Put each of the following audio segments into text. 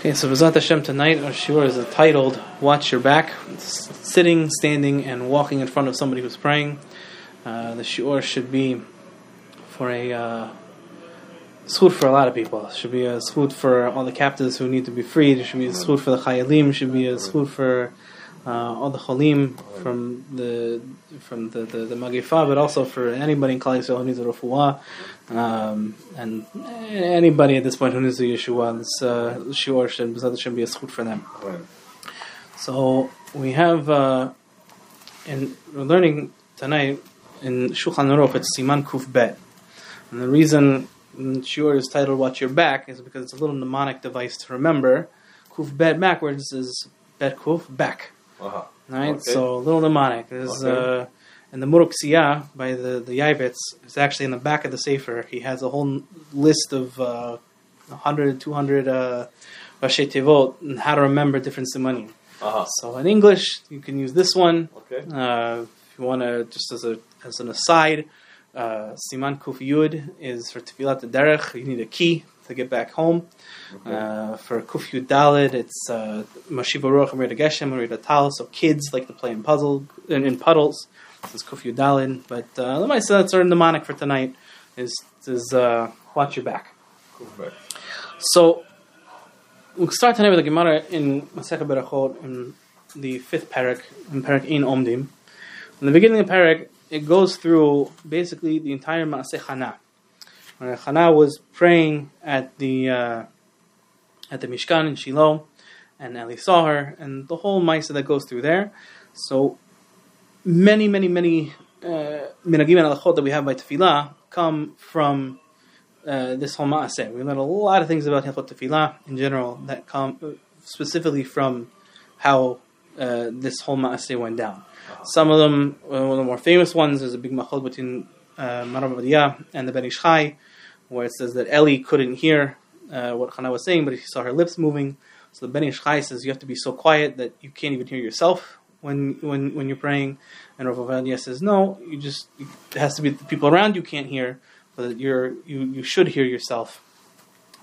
Okay, so Bezat Hashem tonight, our shiur is titled "Watch Your Back," sitting, standing, and walking in front of somebody who's praying. Uh, the shiur should be for a uh, for a lot of people. It should be a zchut for all the captives who need to be freed. It should be a zchut for the chayalim. It should be a zchut for uh, all the cholim from the from the, the, the magifa, but also for anybody in Klal Yisrael who needs a refuah, um, and anybody at this point who needs a Yeshua. This uh, shiur should, should be a zchut for them. So we have, uh, and we're learning tonight in Shulchan Aruch, it's Siman Kuf Bet. And the reason shiur is titled "Watch Your Back" is because it's a little mnemonic device to remember. Kuf Bet backwards is Bet Kuf back. Uh-huh. Right, Okay. so a little mnemonic. There's Okay. uh, in the Muruk Siyah by the the Yavitz. It's actually in the back of the sefer. He has a whole list of uh, 100, 200 uh, Rashi Tevot and how to remember different simanim. Uh-huh. So in English, you can use this one. Okay. Uh, if you want to, just as a as an aside, uh, Siman Kuf Yud is for Tefilat Derech. You need a key to get back home. Uh, for Kuf Yud Dalid, it's uh, Mashiva Ruach Amrita Geshem, Amrita Tal. So kids like to play in puzzle in, in puddles. This is Kuf Yud Dalid. But uh, let me say that's our mnemonic for tonight. Is is uh, watch your back. So we'll start tonight with the Gemara in Masechet Berachot in the fifth parak, in parak in Omdim. In the beginning of the parak, it goes through basically the entire Maaseh Chana. Chana was praying at the uh, at the Mishkan in Shiloh, and Eli saw her, and the whole Maisa that goes through there. So many, many, many uh, minagim and alachot that we have by Tefillah come from uh, this whole maaseh. We learn a lot of things about Hilchot Tefillah in general that come uh, specifically from how uh, this whole maaseh went down. Some of them, uh, one of the more famous ones, is a big machal between uh, Marav and the Ben Ish Chai, where it says that Eli couldn't hear uh, what Chana was saying, but he saw her lips moving. So the Ben Ish Chai says you have to be so quiet that you can't even hear yourself when when when you're praying. And Rav Ovadia says no, you just it has to be the people around you can't hear, but you're you you should hear yourself.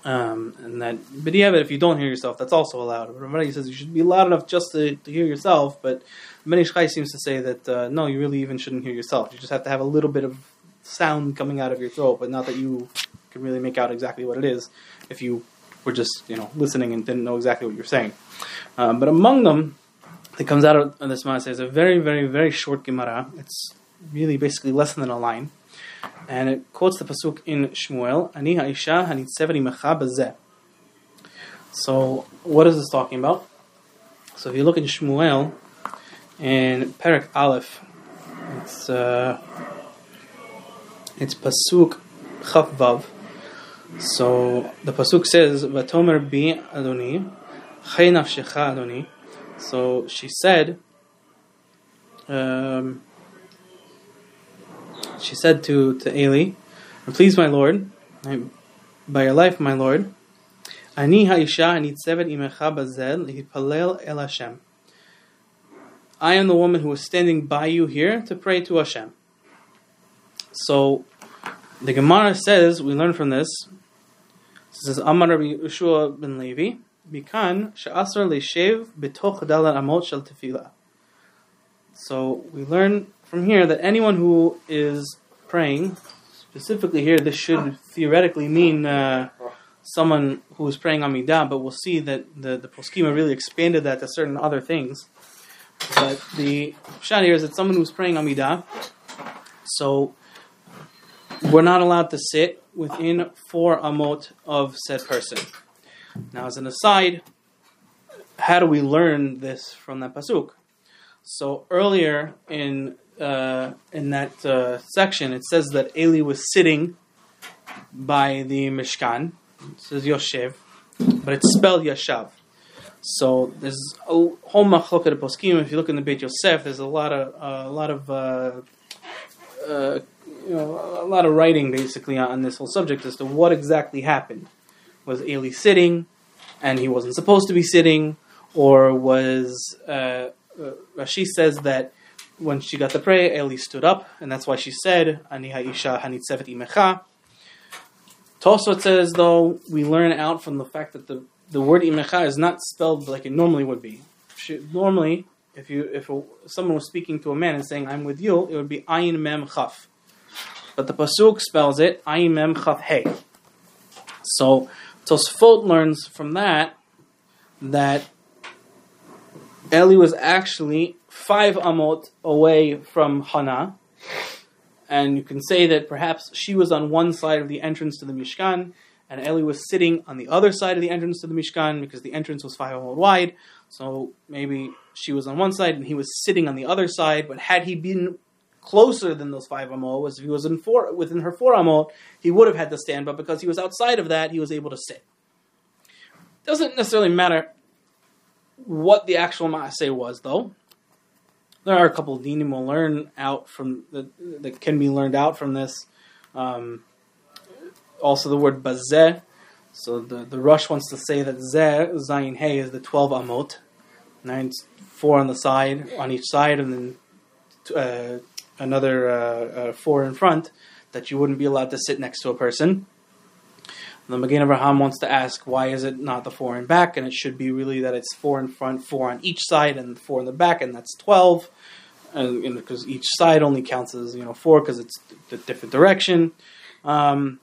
Um, and that, but yeah, but if you don't hear yourself, that's also allowed. Rav Ovadia says you should be loud enough just to, to hear yourself. But Ben Ish Chai seems to say that uh, no, you really even shouldn't hear yourself. You just have to have a little bit of sound coming out of your throat, but not that you can really make out exactly what it is. If you were just you know listening and didn't know exactly what you're saying, um, but among them that comes out of this Maaseh is a very, very, very short Gemara. It's really basically less than a line. And it quotes the Pasuk in Shmuel, Ani ha'isha hanitzevet imecha bazeh. So, what is this talking about? So, if you look in Shmuel, in Perek Aleph, it's, uh, it's Pasuk Chaf Vav. So, the Pasuk says, Vatomer bi Adoni, Chay Adoni. So she said, um, she said to, to Eli, Please, my Lord, by your life, my Lord, imecha bazeh lihipalel el Hashem. I am the woman who is standing by you here to pray to Hashem. So the Gemara says, we learn from this, says, Amar Rabbi Yehoshua ben Levi, Mikan she'asar le'shev betoch daled amot shel tefillah. So we learn from here that anyone who is praying, specifically here, this should theoretically mean uh, someone who is praying Amidah, but we'll see that the, the Poskima really expanded that to certain other things. But the shot here is that someone who's praying Amidah, so we're not allowed to sit within four amot of said person. Now, as an aside, how do we learn this from that pasuk? So earlier in uh, in that uh, section, it says that Eli was sitting by the Mishkan. It says Yoshev, but it's spelled Yashav. So there's a whole machloket poskim. If you look in the Beit Yosef, there's a lot of uh, a lot of uh, uh, you know a lot of writing basically on this whole subject as to what exactly happened. Was Eli sitting, and he wasn't supposed to be sitting, or was uh, uh, Rashi says that when she got to pray, Eli stood up, and that's why she said Ani ha'isha hanitzevet imecha. Tosfot says though we learn out from the fact that the the word imecha is not spelled like it normally would be. normally, if you if a, someone was speaking to a man and saying "I'm with you," it would be ayin mem chaf. But the pasuk spells it ayin mem chaf. So Tosfot learns from that that Eli was actually five amot away from Hana, and you can say that perhaps she was on one side of the entrance to the Mishkan, and Eli was sitting on the other side of the entrance to the Mishkan because the entrance was five amot wide. So maybe she was on one side and he was sitting on the other side. But had he been closer than those five amot, was if he was in four within her four amot, he would have had to stand. But because he was outside of that, he was able to sit. Doesn't necessarily matter what the actual Maaseh was, though. There are a couple of dinim we'll learn out from the, that can be learned out from this. Um, also, the word bazeh. So the, the Rush wants to say that zeh zayin hey is the twelve amot, nine four on the side on each side, and then uh, another uh, uh, four in front. That you wouldn't be allowed to sit next to a person. The Magen Avraham wants to ask why is it not the four in back, and it should be really that it's four in front, four on each side, and four in the back, and that's twelve. And because each side only counts as you know four because it's a different direction. Um,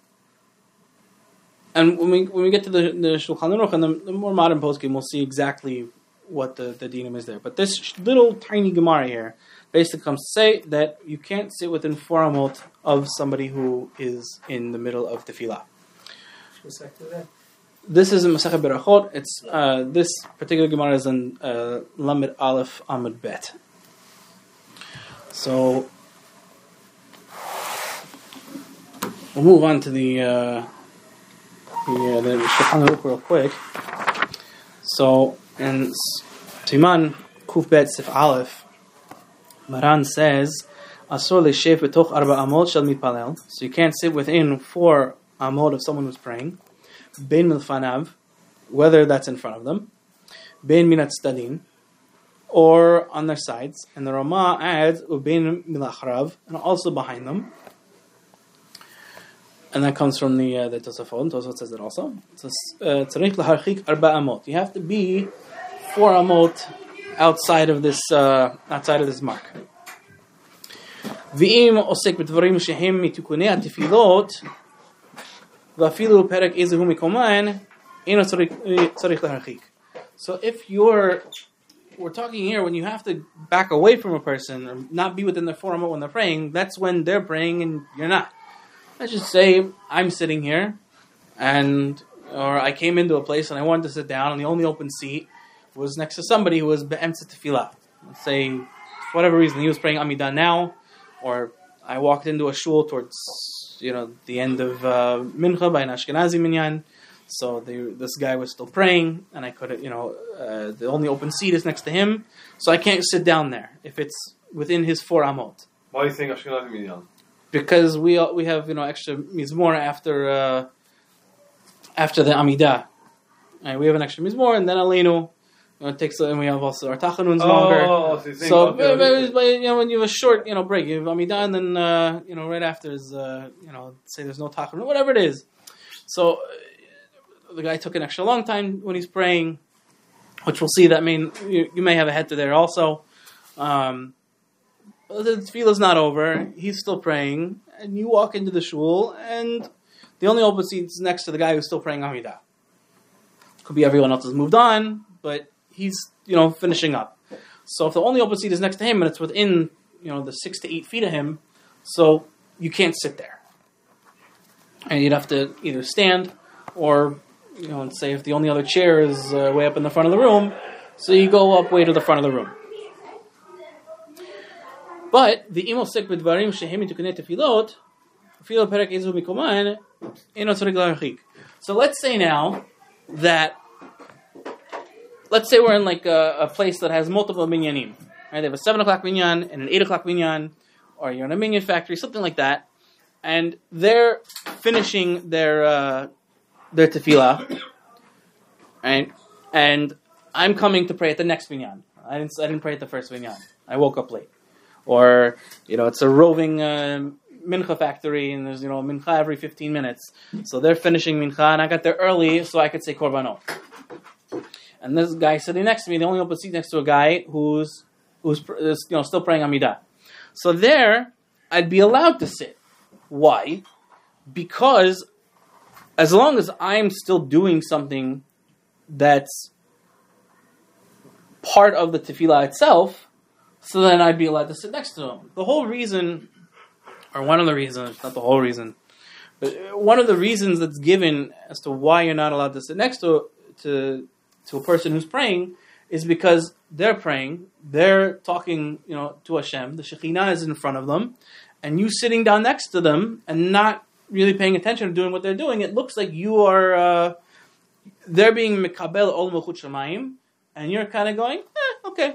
and when we when we get to the, the Shulchan Aruch and the, the more modern poskim, we'll see exactly what the, the dinim is there. But this little tiny Gemara here basically comes to say that you can't sit within four amot of somebody who is in the middle of tefillah. This is in Masechet Berachot. It's uh, this particular Gemara is in uh, Lamed Aleph Amud Bet. So we'll move on to the uh, the, uh, the real quick. So in Siman Kuf Bet Sif Aleph, Maran says, "Asur le'shev betoch arba amot shel mitpalel." So you can't sit within four amot of someone who's praying. Bein milfanav, whether that's in front of them. Bein minat stadin, or on their sides. And the Rama adds ubein milachrav, and also behind them and that comes from the uh, the Tosafot. Tosafot says it also. Says tzarich laharchik arba amot. You have to be four amot outside of this uh, outside of this mark. ואם עוסק בדברים שהם מתיקוני התפילות ואפילו פרק איזה הוא מקומן אינו צריך להרחיק. So if you're we're talking here when you have to back away from a person or not be within the four amot when they're praying, that's when they're praying and you're not. Let's just say I'm sitting here, and or I came into a place and I wanted to sit down, and the only open seat was next to somebody who was be'emtzit tefillah. Let's say, for whatever reason, he was praying Amidah now, or I walked into a shul towards you know the end of uh, Mincha by an Ashkenazi minyan. So the, this guy was still praying, and I couldn't, you know, uh, the only open seat is next to him, so I can't sit down there if it's within his four amot. Why do you think Ashkenazi minyan? because we we have you know extra mizmor after uh, after the Amidah. Right, we have an extra mizmor, and then Aleinu. It takes, and we have also our tachanuns oh, longer. So, you, so okay, but, you know, when you have a short, you know, break, you have Amidah, and then uh, you know, right after is, uh, you know, say there's no tachanun, whatever it is. So uh, the guy took an extra long time when he's praying, which we'll see. That mean you, you may have a head to there also. Um, the tefillah's not over. He's still praying, and you walk into the shul, and the only open seat is next to the guy who's still praying Amidah. Could be everyone else has moved on, but he's you know finishing up. So if the only open seat is next to him and it's within you know the six to eight feet of him, so you can't sit there, and you'd have to either stand or you know, and say if the only other chair is uh, way up in the front of the room, so you go up way to the front of the room. But the imosek b'dvarim shehem mitukanei tefilot, tefilot perek ezu mikoman, eno tzarek. So let's say now that, let's say we're in like a, a place that has multiple minyanim. Right? They have a 7 o'clock minyan and an 8 o'clock minyan, or you're in a minyan factory, something like that, and they're finishing their, uh, their tefillah, right? And I'm coming to pray at the next minyan. I didn't, I didn't pray at the first minyan. I woke up late or you know it's a roving uh, mincha factory and there's you know mincha every 15 minutes so they're finishing mincha and i got there early so i could say korbanot and this guy sitting next to me, they only open seat next to a guy who's who's you know still praying Amidah. So there, I'd be allowed to sit. Why? Because as long as I'm still doing something that's part of the tefillah itself, so then I'd be allowed to sit next to him. The whole reason, or one of the reasons, not the whole reason, but one of the reasons that's given as to why you're not allowed to sit next to to to a person who's praying is because they're praying, they're talking, you know, to Hashem. The Shekhinah is in front of them, and you sitting down next to them and not really paying attention to doing what they're doing. It looks like you are uh, they're being mikabel ol mechut shemayim, and you're kind of going, eh, okay,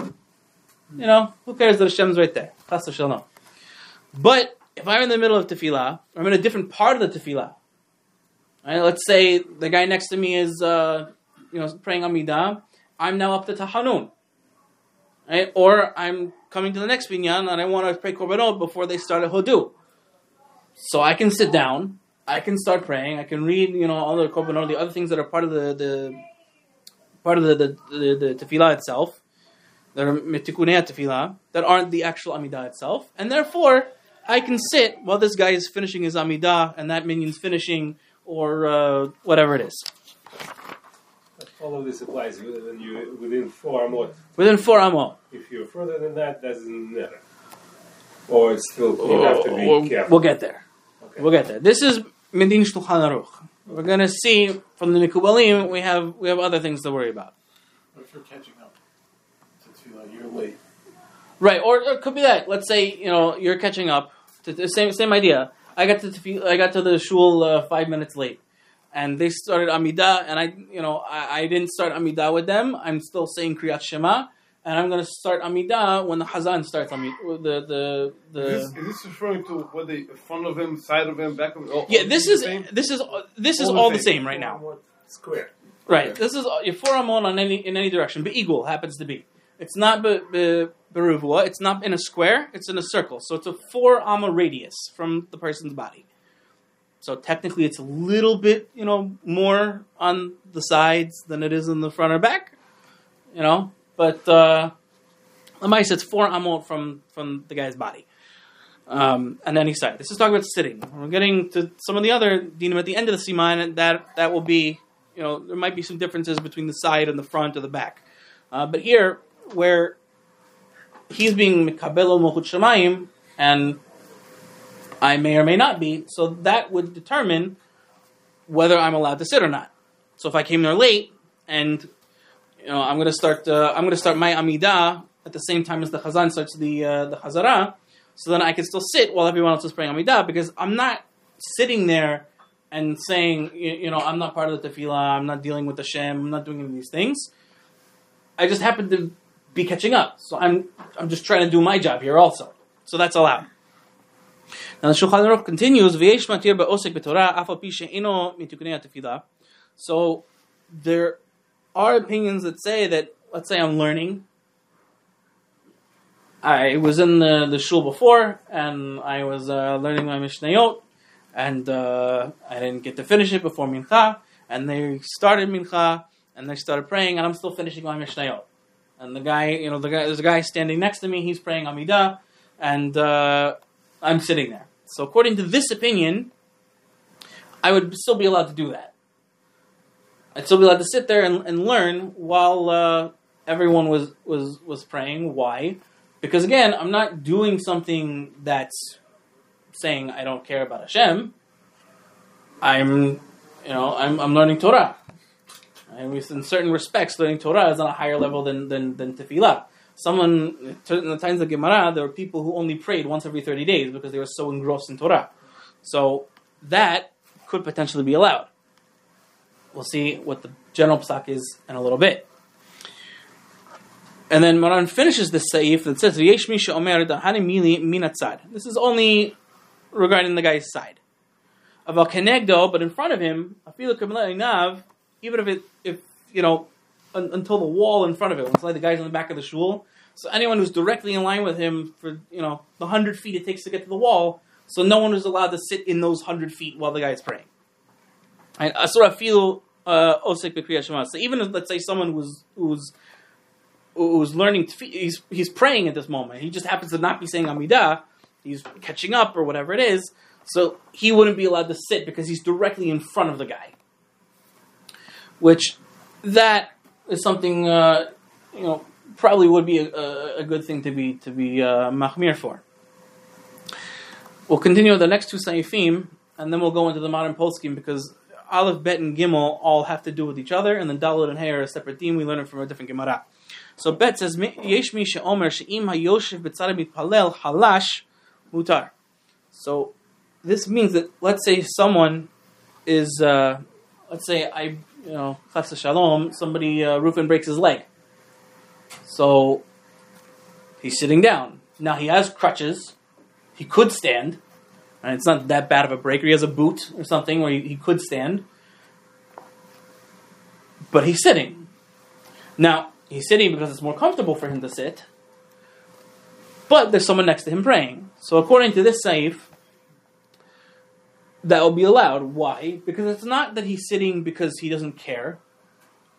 you know, who cares that Hashem's right there? Chas. But if I'm in the middle of tefillah, or I'm in a different part of the tefillah, right, let's say the guy next to me is, uh, you know, praying Amidah, I'm now up to Tahanun. Right? Or I'm coming to the next minyan and I want to pray Korbanot before they start a Hodu. So I can sit down, I can start praying, I can read, you know, all the Korbanot, the other things that are part of the, the part of the, the, the, the tefillah itself, that are mitikunei tefillah, that aren't the actual Amidah itself, and therefore I can sit while this guy is finishing his Amidah and that minyan's finishing, or uh, whatever it is. All of this applies when you within four amot. Within four amot. If you're further than that, doesn't matter. Or it's still you have to be we'll, careful. we'll get there. Okay. We'll get there. This is Medin Shulchan Aruch. We're going to see from the Mikubalim, we have we have other things to worry about. What if you're catching up to tefillah? You're late. Right, or, or it could be that. Let's say you know you're catching up. To the same same idea. I got to tefillah- I got to the shul uh, five minutes late, and they started Amidah, and I you know I, I didn't start Amidah with them. I'm still saying Kriyat Shema, and I'm going to start Amidah when the Hazan starts Amidah. The the the. Is this, is this referring to what they front of him, side of him, back of him? Oh, all- yeah, all this is this is this is All the all the same. same right now. Amot Square. Right. This is your four amon on any in any direction. But equal happens to be. It's not be, be, beruvua. It's not in a square. It's in a circle. So it's a four amma radius from the person's body. So technically, it's a little bit you know more on the sides than it is in the front or back. You know, but uh, mice it's four amot from from the guy's body. Um, on any side. This is talking about sitting. We're getting to some of the other dinim at the end of the siman, and that that will be you know, there might be some differences between the side and the front or the back. Uh, but here, where he's being mikabelo mochut shemayim, and I may or may not be, so that would determine whether I'm allowed to sit or not. So if I came there late, and you know, I'm going to start, uh, I'm going to start my amidah at the same time as the chazan starts the uh, the chazara, so then I can still sit while everyone else is praying amidah because I'm not sitting there and saying, you, you know, I'm not part of the tefillah, I'm not dealing with the Shem, I'm not doing any of these things. I just happen to be catching up. So I'm I'm just trying to do my job here also. So that's allowed. Now the Shulchan Aruch continues, "V'yesh matir ba'osek b'torah af al pi she'ino mitukunei tefillah." So there are opinions that say that, let's say I'm learning. I was in the, the shul before, and I was uh, learning my Mishnayot, and uh, I didn't get to finish it before Mincha, and they started Mincha, and they started praying, and I'm still finishing my Mishnayot. And the guy, you know, the guy, there's a guy standing next to me, he's praying Amidah, and uh, I'm sitting there. So according to this opinion, I would still be allowed to do that. I'd still be allowed to sit there and, and learn while uh, everyone was, was, was praying. Why? Because again, I'm not doing something that's saying I don't care about Hashem. I'm, you know, I'm, I'm learning Torah. And in certain respects, learning Torah is on a higher level than, than, than tefillah. Someone, in the times of Gemara, there were people who only prayed once every 30 days because they were so engrossed in Torah. So that could potentially be allowed. We'll see what the general psak is in a little bit. And then Maran finishes this saif that says. This is only regarding the guy's side. Aval kenegdo, but in front of him, even if it, if you know, un, until the wall in front of him. It's like the guys in the back of the shul. So anyone who's directly in line with him for you know the hundred feet it takes to get to the wall, so no one is allowed to sit in those hundred feet while the guy is praying. And asur afilu uh, osek b'kriyat Shema. So even if, let's say someone who's who's who's learning, tfi- he's he's praying at this moment. He just happens to not be saying Amidah. He's catching up or whatever it is. So he wouldn't be allowed to sit because he's directly in front of the guy. Which that is something uh, you know probably would be a, a, good thing to be to be uh, machmir for. We'll continue the next two saifim, and then we'll go into the modern poskim because Aleph, Bet, and Gimel all have to do with each other, and then Dalit and Hey are a separate theme. We learn it from a different Gemara. So Bet says, "Mi- "Yesh mi she'omer she'im hayoshev b'tzad mitpalel halash mutar." So this means that let's say someone is, uh, let's say I, you know, chas shalom, somebody uh, Reuven breaks his leg, so he's sitting down. Now he has crutches. He could stand. And it's not that bad of a break. Or he has a boot or something where he, he could stand. But he's sitting. Now, he's sitting because it's more comfortable for him to sit. But there's someone next to him praying. So according to this saif, that will be allowed. Why? Because it's not that he's sitting because he doesn't care.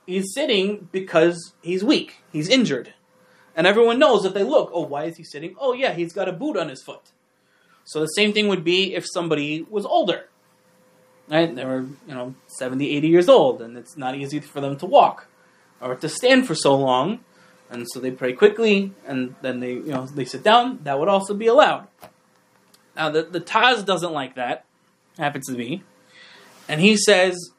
He's sitting because he's weak. He's injured. And everyone knows if they look, oh, why is he sitting? Oh, yeah, he's got a boot on his foot. So the same thing would be if somebody was older. Right? They were, you know, 70, 80 years old, and it's not easy for them to walk or to stand for so long. And so they pray quickly, and then they, you know, they sit down. That would also be allowed. Now, the, the Taz doesn't like that. Happens to be. And he says,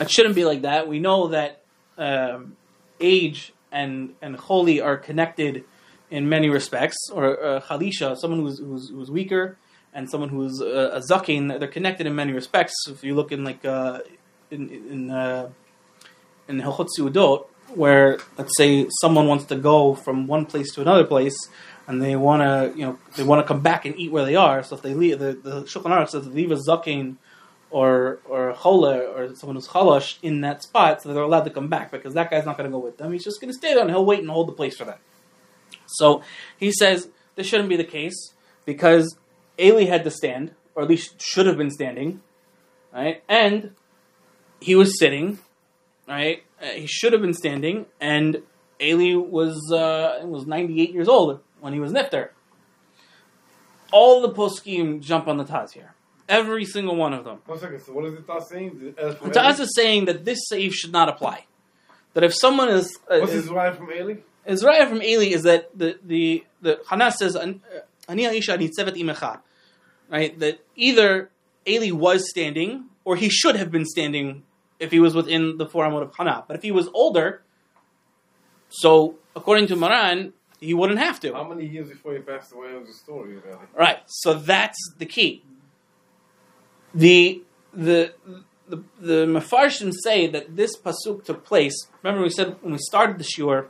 it shouldn't be like that. We know that um, age and, and holy are connected in many respects, or uh, Khalisha, someone who's, who's, who's weaker, and someone who's uh, a zakin, they're connected in many respects. If you look in like uh, in in uh, in Hilchot where let's say someone wants to go from one place to another place, and they want to you know they want to come back and eat where they are. So if they leave, the the Shulchan Aruch says leave a zakin or or a chola or someone who's chalash in that spot, so they're allowed to come back because that guy's not going to go with them. He's just going to stay there and he'll wait and hold the place for them. So he says this shouldn't be the case because Eli had to stand, or at least should have been standing, right? And he was sitting, right? Uh, he should have been standing, and Eli was uh, was ninety eight years old when he was nifter. All the poskim jump on the Taz here, every single one of them. One second. So what is the thought saying? The Taz is saying that this safe should not apply. That if someone is, uh, What's is his wife from Eli? his raya from Eli is that the the the Hanas says "An- uh, Ani Aisha nitzevet imecha, right? That either Eli was standing or he should have been standing if he was within the four amot of Hana. But if he was older, so according to Maran, he wouldn't have to. How many years before he passed away was the story about it? Right. So that's the key. The the the the Mefarshim say that this pasuk took place. Remember, we said when we started the shiur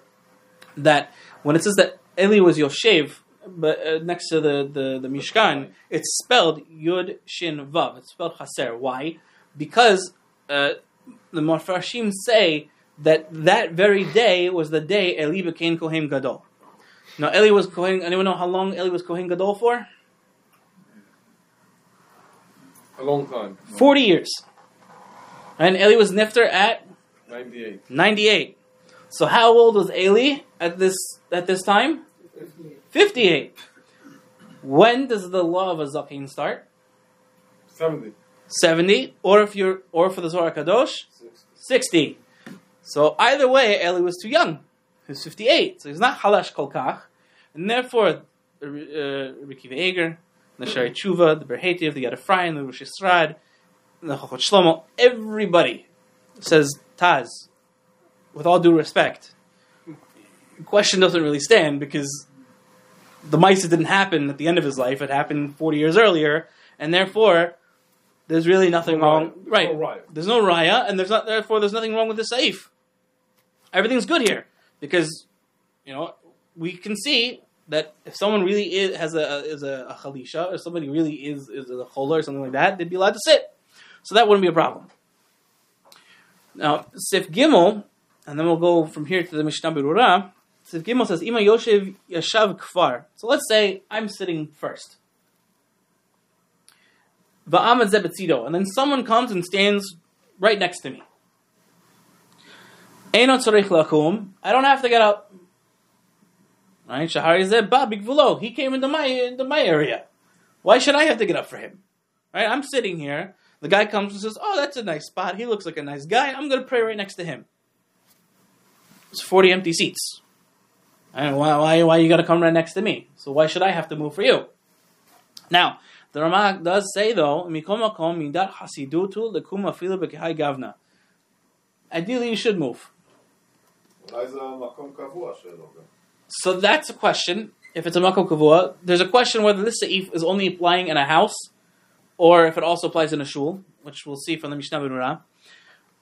that when it says that Eli was Yoshev, but uh, next to the, the the Mishkan, it's spelled Yud Shin Vav. It's spelled Chaser. Why? Because uh, the Mefarshim say that that very day was the day Eli became Kohen Gadol. Now Eli was Kohen. Anyone know how long Eli was Kohen Gadol for? A long time. 40 years. And Eli was Nifter at 98. 98. So how old was Eli at this at this time? 58. When does the law of a zakin start? 70. 70. Or if you're or for the Zohar Kadosh, 60. So either way, Eli was too young. He's 58. So he's not halash kolkach. And therefore, uh, Rabbi Akiva Eger, the Shari Tshuva, the Ba'er Heitev, the Yad Ephraim, the Rosh Yisrad, the Chachot Shlomo, everybody says Taz, with all due respect. The question doesn't really stand because the Misa didn't happen at the end of his life. It happened 40 years earlier, and therefore, there's really nothing No wrong. raya. Right. No raya. There's no raya, and there's not, therefore, there's nothing wrong with the safe. Everything's good here because, you know, we can see that if someone really is, has a is a, a chalisha, or somebody really is is a chola or something like that, they'd be allowed to sit. So that wouldn't be a problem. Now, Sif Gimel, and then we'll go from here to the Mishnah Berurah. Sif Gimel says, "Ima Yoshev Yashav Kfar." So let's say I'm sitting first. And then someone comes and stands right next to me. I don't have to get up. Right? Shahari bigvulo. He came into my into my area. Why should I have to get up for him? Right? I'm sitting here. The guy comes and says, "Oh, that's a nice spot. He looks like a nice guy. I'm to pray right next to him." It's 40 empty seats. And why, why, why you got to come right next to me? So why should I have to move for you? Now, the Ramak does say though, "Mikom makom midat hasidutu lekum afilu b'kehai gavna." Ideally, you should move. So that's a question. If it's a makom kavua, there's a question whether this seif is only applying in a house, or if it also applies in a shul, which we'll see from the Mishnah Berurah.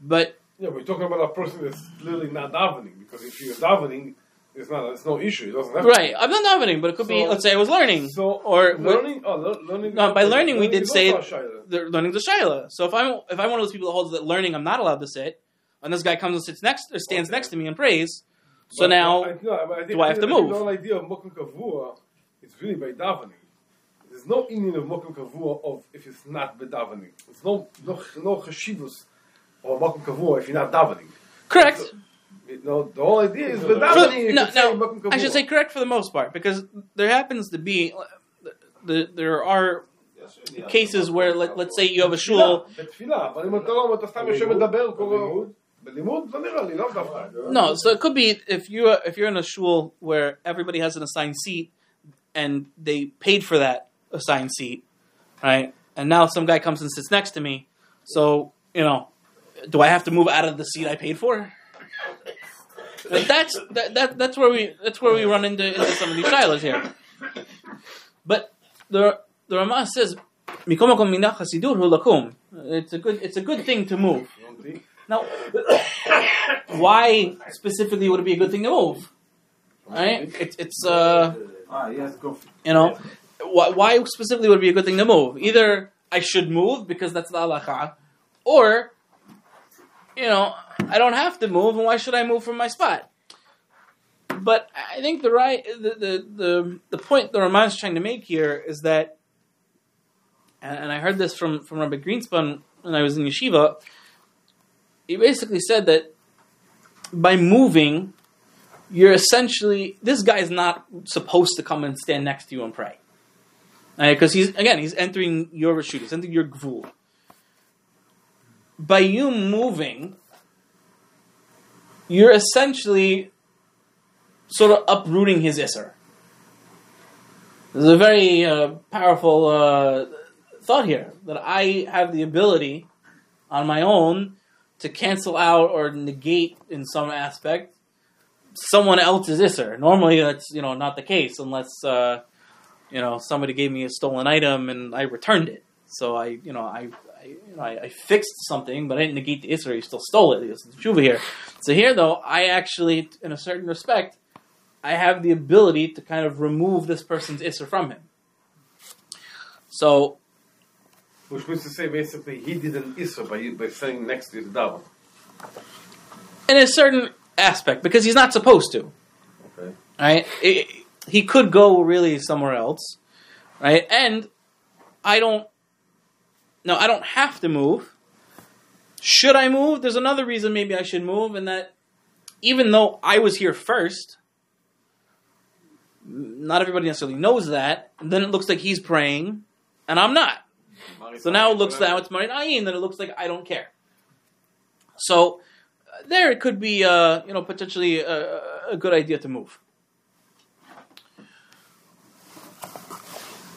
But Yeah, we're talking about a person that's literally not davening because if you're davening, it's not it's no issue. It doesn't have right, I'm not davening, but it could be. Let's say I was learning, So or learning, oh, lear- learning. No, by learning we did say- learning the shaila. So if I'm if I'm one of those people that holds that learning I'm not allowed to sit, and this guy comes and sits next or stands Okay. next to me and prays, so But now I, no, I think, do I have to move? The whole idea of mokum kavua is really by davening. There's no union of mokum kavua of if it's not by davening. There's no no no chashivus or mokum kavua if you're not davening. correct. It- No, the whole idea is by For- For- davening. you no, no. I should say correct for the most part because there happens to be uh, the, there are cases where let, let's say you have a shul. No, so it could be if you're if you're in a shul where everybody has an assigned seat and they paid for that assigned seat, right? And now some guy comes and sits next to me, so you know, do I have to move out of the seat I paid for? That's that, that, that's where we that's where we run into, into some of these shaylas here. But the the Ramah says, "Mikomakom minach lakum." It's a good it's a good thing to move. Now, why specifically would it be a good thing to move? Right? It, it's uh, Ah, you know, why, specifically would it be a good thing to move? Either I should move because that's the halacha, or you know, I don't have to move, and why should I move from my spot? But I think the right the the the, the point the Ramon is trying to make here is that, and, and I heard this from from Rabbi Greenspan when I was in yeshiva. He basically said that by moving, you're essentially this guy is not supposed to come and stand next to you and pray, because he's again he's entering your reshut, he's entering your gvul. By you moving, you're essentially sort of uprooting his isser. There's a very uh, powerful uh, thought here that I have the ability on my own to cancel out or negate in some aspect someone else's isser. Normally, that's you know not the case unless uh, you know somebody gave me a stolen item and I returned it. So I you know I. I, you know, I, I fixed something, but I didn't negate the isser. He still stole it. It's tshuva here. So here, though, I actually, in a certain respect, I have the ability to kind of remove this person's isser from him. So Which means to say, basically, he did an issa by, by sitting next to his daven. in a certain aspect, because he's not supposed to. Okay. right? It- he could go really somewhere else, right? And I don't. No, I don't have to move. Should I move? There's another reason maybe I should move, and that even though I was here first, not everybody necessarily knows that. Then it looks like he's praying, and I'm not. So now it looks now it's Marit Ayin, then it looks like I don't care. So uh, there it could be, uh, you know, potentially a, good idea to move.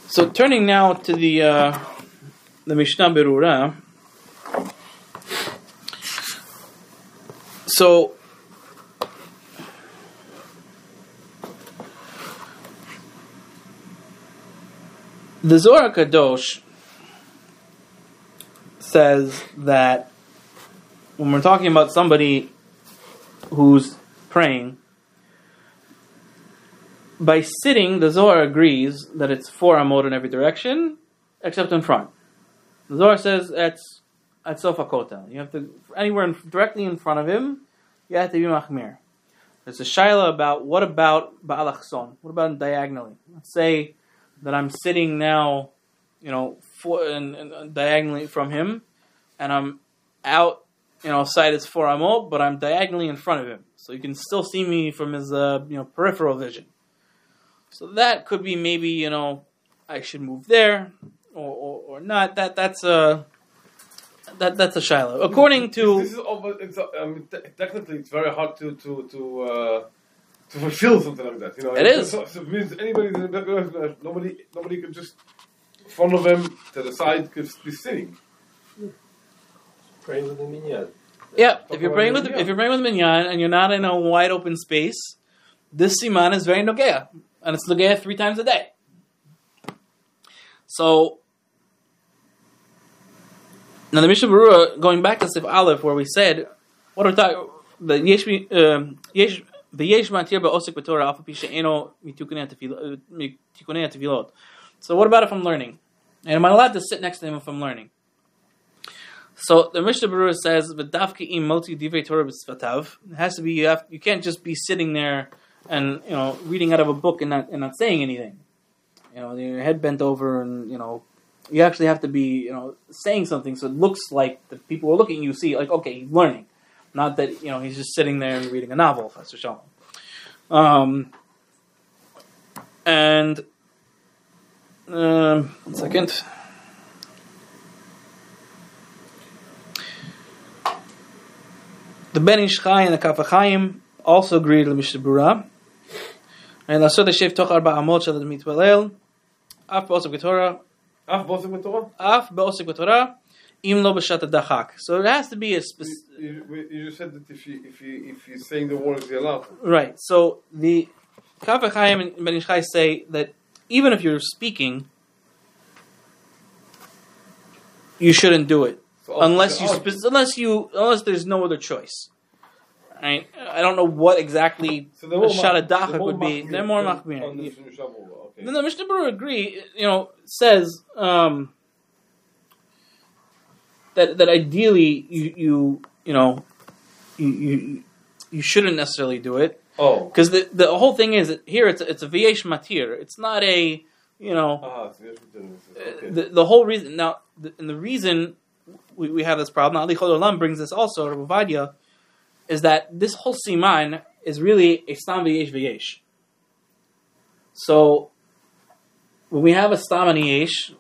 So turning now to the uh, the Mishnah Berurah. So the Zohar Kadosh says that when we're talking about somebody who's praying, by sitting, the Zohar agrees that it's four amot in every direction, except in front. The Zohar says that's at Sofa Kota. You have to anywhere in, directly in front of him. You have to be machmir. There's a shaila about what about ba'alachson? What about diagonally? Let's say that I'm sitting now, you know, for, and, and diagonally from him, and I'm out you know, side is four I'm amot, but I'm diagonally in front of him, so you can still see me from his, uh, you know, peripheral vision. So that could be maybe, you know, I should move there or, or, or not. That that's a that that's a shiloh. According to this is all, it's, uh, I mean, te- technically it's very hard to to to uh, to fulfill something like that. You know, It It's- So, so means anybody nobody nobody could just in front of him to the side could be sitting. Praying with the minyan. yeah, if you're praying with minyan. if you're praying with minyan and you're not in a wide open space, this siman is very nogea, and it's nogea three times a day. So now the Mishnah Berurah, going back to Sif Aleph, where we said what are we talking the yesh mi- um, yesh the yesh matir ba'osik b'torah alpha pisha eno mitukunei tefilot- uh, mitukunei tefilot. So what about if I'm learning? And am I allowed to sit next to him if I'm learning? So the Mishnah Berurah says, "V'davke im moti divrei Torah b'svatav." It has to be you have you can't just be sitting there and you know reading out of a book and not and not saying anything. You know, your head bent over and you know you actually have to be you know saying something so it looks like the people are looking you see like okay he's learning, not that you know he's just sitting there and reading a novel. That's for. Um, and um, one second. The Ben Ish Chai and the Kaf HaChaim also agreed with Mishnah Berurah. And I saw the Shev Toch Arba Amot Shal Admit Valel. Af Bosik Torah. Af Bosik Torah. Af Bosik Torah. Im lo b'shat dachak. So it has to be a specific. You, you, said that if you if you if you're saying the words, you're allowed. Right. So the Kaf HaChaim and Ben Ish Chai say that even if you're speaking, you shouldn't do it. So unless you oh, spe- unless you unless there's no other choice. Right? I don't know what exactly so a shot of dachak would be. They're more machmir. on the Mishnah Berurah, Okay. Then the Mishnah Berurah agree, you know, says um, that that ideally you you you know you you, you shouldn't necessarily do it Oh. because the the whole thing is that here it's a, it's a viesh matir. It's not a you know Ah, so that's what it is. uh, Okay. the the whole reason now the, and the reason we, we have this problem. Ali Chol Olam brings this also Bavadia is that this whole siman is really a stam v'yesh v'yesh. So when we have a stam and yesh,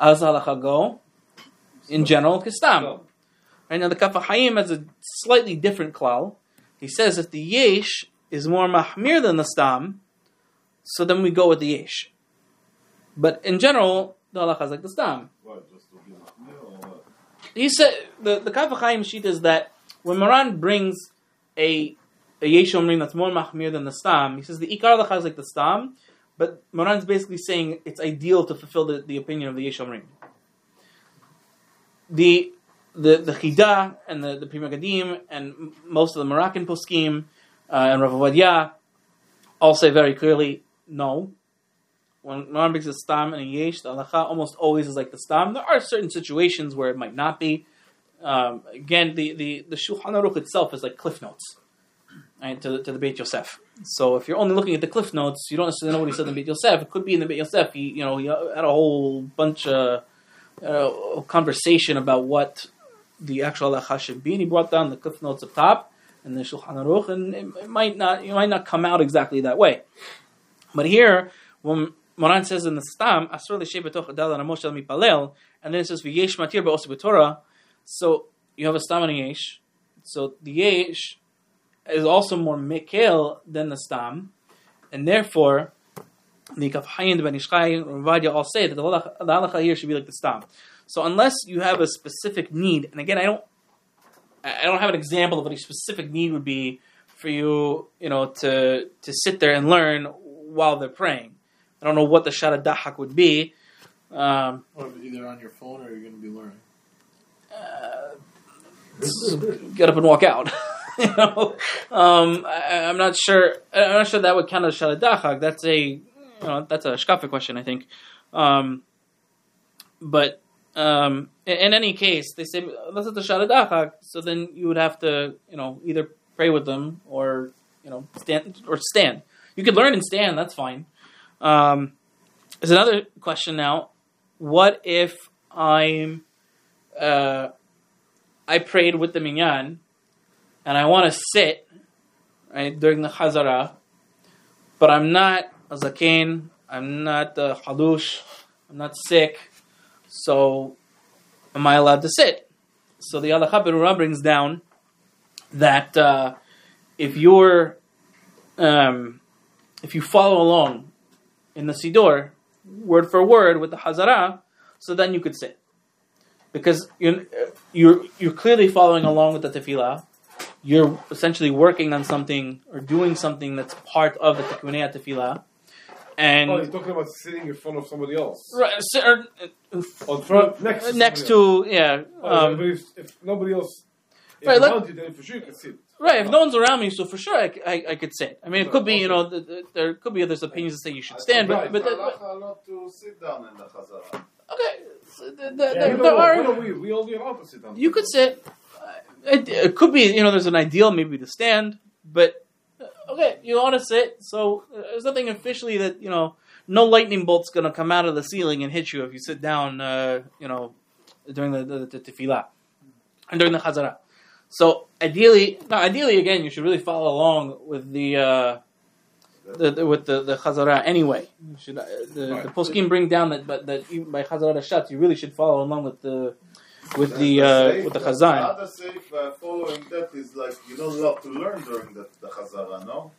as halacha go, in general, kistam. No. Right now, the Kaf HaChaim has a slightly different klal. He says if the yesh is more mahmir than the stam, so then we go with the yesh. But in general, the halacha is like the stam. What, just to be machmir or what? He said the the Kaf HaChaim sheet is that when Maran brings a a yesh omrim that's more mahmir than the stam, he says the ikar halacha is like the stam, but Maran's basically saying it's ideal to fulfill the, the opinion of the yesh omrim. The the the Chida and the the Pri Megadim and most of the Moroccan poskim and Rav Ovadia all say very clearly no. When Maran brings a stam and a yesh, the halacha almost always is like the stam. There are certain situations where it might not be. Um, again, the, the, the Shulchan Aruch itself is like cliff notes right, to, the, to the Beit Yosef. So if you're only looking at the cliff notes, you don't necessarily know what he said in the Beit Yosef. It could be in the Beit Yosef. He, you know, he had a whole bunch of uh, conversation about what the actual halacha should be, and he brought down the cliff notes up top and the Shulchan Aruch, and it, it might not, it might not come out exactly that way. But here, when Maran says in the Stam, Asur l'shei betoch adal anamosh el mipalel, and then it says v'yesh matir ba'osu b'torah, so you have a Stam and a Yesh. So the Yesh is also more Mekel than the Stam, and therefore the Kaf HaChaim, the Ben Ish Chai, and all say that the halacha here should be like the Stam. So unless you have a specific need, and again, I don't, I don't have an example of what a specific need would be for you, you know, to to sit there and learn while they're praying. I don't know what the shara dahak would be. Um, either on your phone or you're going to be learning. get up and walk out. you know, um, I, I'm not sure. I'm not sure that would count as shaladachak. That's a, you know, that's a shkafa question, I think. Um, but um, in, any case, they say. So then you would have to, you know, either pray with them or you know stand or stand. You could learn and stand. That's fine. Um, there's another question now. What if I'm uh, I prayed with the minyan, and I want to sit right during the chazara, but I'm not a zaken, I'm not a halush, I'm not sick, so am I allowed to sit? So the Halacha Berurah brings down that uh, if you're um, if you follow along in the siddur, word for word with the hazara, so then you could sit because you're you're you're clearly following along with the tefillah. You're essentially working on something or doing something that's part of the tikkunei tefillah, and Oh, he's talking about sitting in front of somebody else. right, so- or, uh, On front, next to next somebody to yeah. else. Oh, Um, but if, if nobody else is Right, let- around you, then for sure you can sit. Right, if no one's around me, so for sure I I could sit. I mean, it could be, you know, th- th- there could be others opinions that say you should stand, but, Right. but, It's but halacha not to sit down in the chazara. okay, so th- th- Yeah, there, there don't- are. we don't- we, we only allowed to sit down. You could sit. Uh, It, it could be, you know, there's an ideal maybe to stand, but okay, you want to sit. So there's nothing officially that you know, no lightning bolt's gonna come out of the ceiling and hit you if you sit down, uh, you know, during the the, the tefillah and during the chazara. So ideally, no, ideally again, you should really follow along with the. Uh, the, the, with the, the Chazara anyway. Should, uh, the, the poskim bring down that, but that by Chazara Shat, you really should follow along with the with the The uh, with the The Chazan. other safe uh, following that is like you don't love to learn during the, the chazara, no?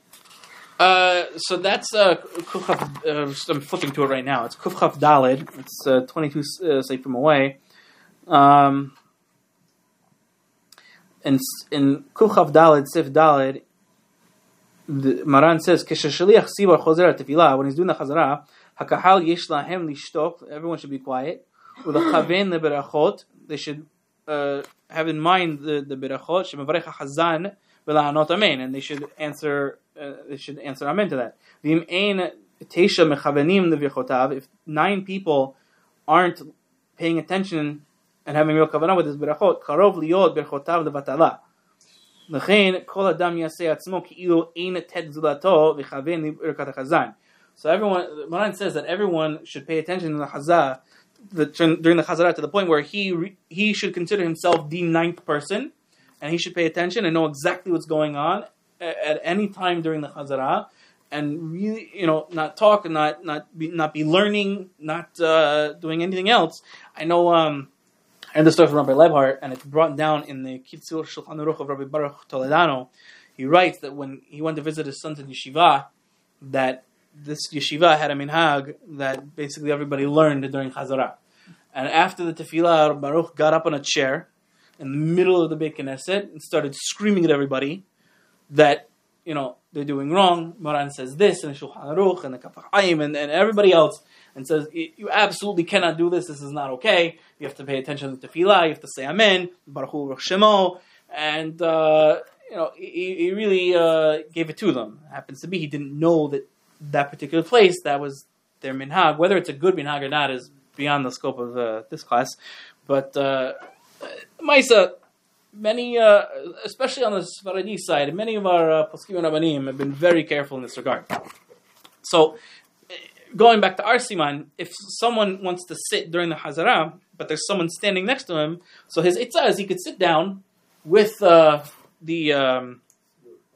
Uh, so that's uh, Kufchaf. Uh, I'm flipping to it right now. It's Kufchaf Dalid. It's uh, 22 uh, from away. Um, in in Kufchaf Dalid, Sif Dalid, the Maran says, "Keshashaliach sivar chozer tefillah." When he's doing the chazara, hakahal yesh lahem lishtok. Everyone should be quiet. Ulechaven leberachot they should uh, have in mind the the berachot shemavarecha hazan v'la'anot amen, and they should answer uh, they should answer amen to that. V'im ein teisha mechavenim levichotav. If nine people aren't paying attention and having real kavanah with this berachot, karov liot berachotav levatala. לכן kol adam yasei atzmo ki אין תת zulato v'chaven לברכת החזן. So everyone, Maran says that everyone should pay attention to the Hazah the, during the chazarah to the point where he he should consider himself the ninth person, and he should pay attention and know exactly what's going on at, at any time during the chazarah, and really, you know, not talk, not not be, not be learning, not uh, doing anything else. I know. Um, I heard the story from Rabbi Lebhart, and it's brought down in the Kitzur Shulchan Aruch of Rabbi Baruch Toledano. He writes that when he went to visit his sons in yeshiva, that this yeshiva had a minhag that basically everybody learned during Chazarah. And after the tefillah, Baruch got up on a chair in the middle of the Beit Knesset and started screaming at everybody that, you know, they're doing wrong. Maran says this, and Shulchan Aruch, and the Kaf HaChaim, and, and everybody else, and says, you absolutely cannot do this, this is not okay. You have to pay attention to the tefillah, you have to say amen, Baruch Hu Shemo, and, uh, you know, he, he really uh, gave it to them. It happens to be he didn't know that that particular place, that was their minhag. Whether it's a good minhag or not is beyond the scope of uh, this class. But uh, Maisa, many, uh, especially on the Sfaradi side, many of our uh, poskim and rabbanim have been very careful in this regard. So, going back to our siman, if someone wants to sit during the hazara, but there's someone standing next to him, so his itzah is he could sit down with uh, the um,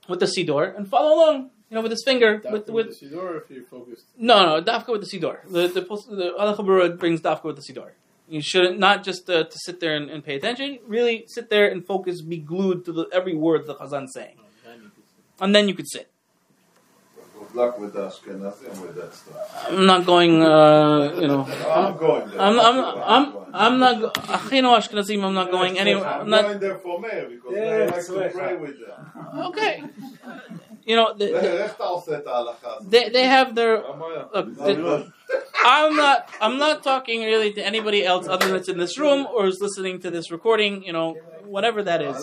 with the sidor and follow along, you know, with his finger, with with the Sidor if you're focused. no, no, dafka with the sidor. The the post- the brings dafka with the sidor. You shouldn't not just uh, to sit there and, and pay attention. Really sit there and focus, be glued to the, every word the Chazan's saying, and then you could sit. Good luck with Ashkenazim with that stuff. I'm not going. Uh, you know, I'm going there. I'm I'm going. I'm I'm not. go- Achino Ashkenazim. I'm not going anywhere. I'm I'm not. going there for mayor because Yeah, I like to pray with them. Okay. you know, they, they, they have their. Look, they, I'm not. I'm not talking really to anybody else other than that's in this room or is listening to this recording. You know, whatever that is.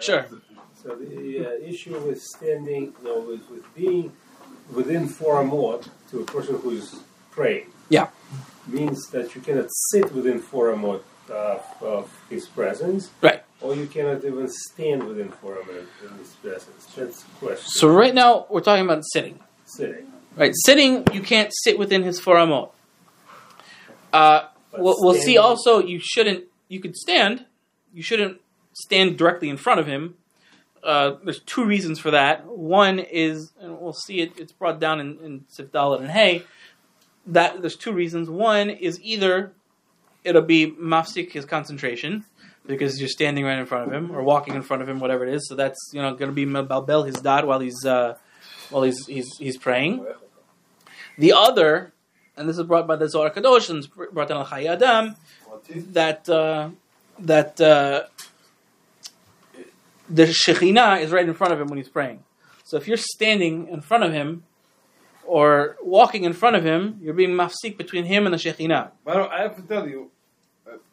Sure. So the uh, issue with standing, you know, with, with being within four amot to a person who is praying. Yeah. Means that you cannot sit within four amot of, of his presence. Right. Or you cannot even stand within four amot in his presence. That's the question. So right now we're talking about sitting. sitting. Right, sitting you can't sit within his four amot. Uh, we'll, we'll see. Also, you shouldn't. You could stand. You shouldn't stand directly in front of him. Uh, there's two reasons for that. One is, and we'll see it. It's brought down in, in Sifdalit and Hay. That there's two reasons. One is either it'll be mafsik his concentration because you're standing right in front of him or walking in front of him, whatever it is. So that's you know going to be balbel his dad while he's uh, while he's he's he's praying. The other, and this is brought by the Zohar Kadosh and brought down al Chayei Adam, that uh, that uh, the Shekhinah is right in front of him when he's praying. So if you're standing in front of him or walking in front of him, you're being mafsik between him and the Shekhinah. But I have to tell you,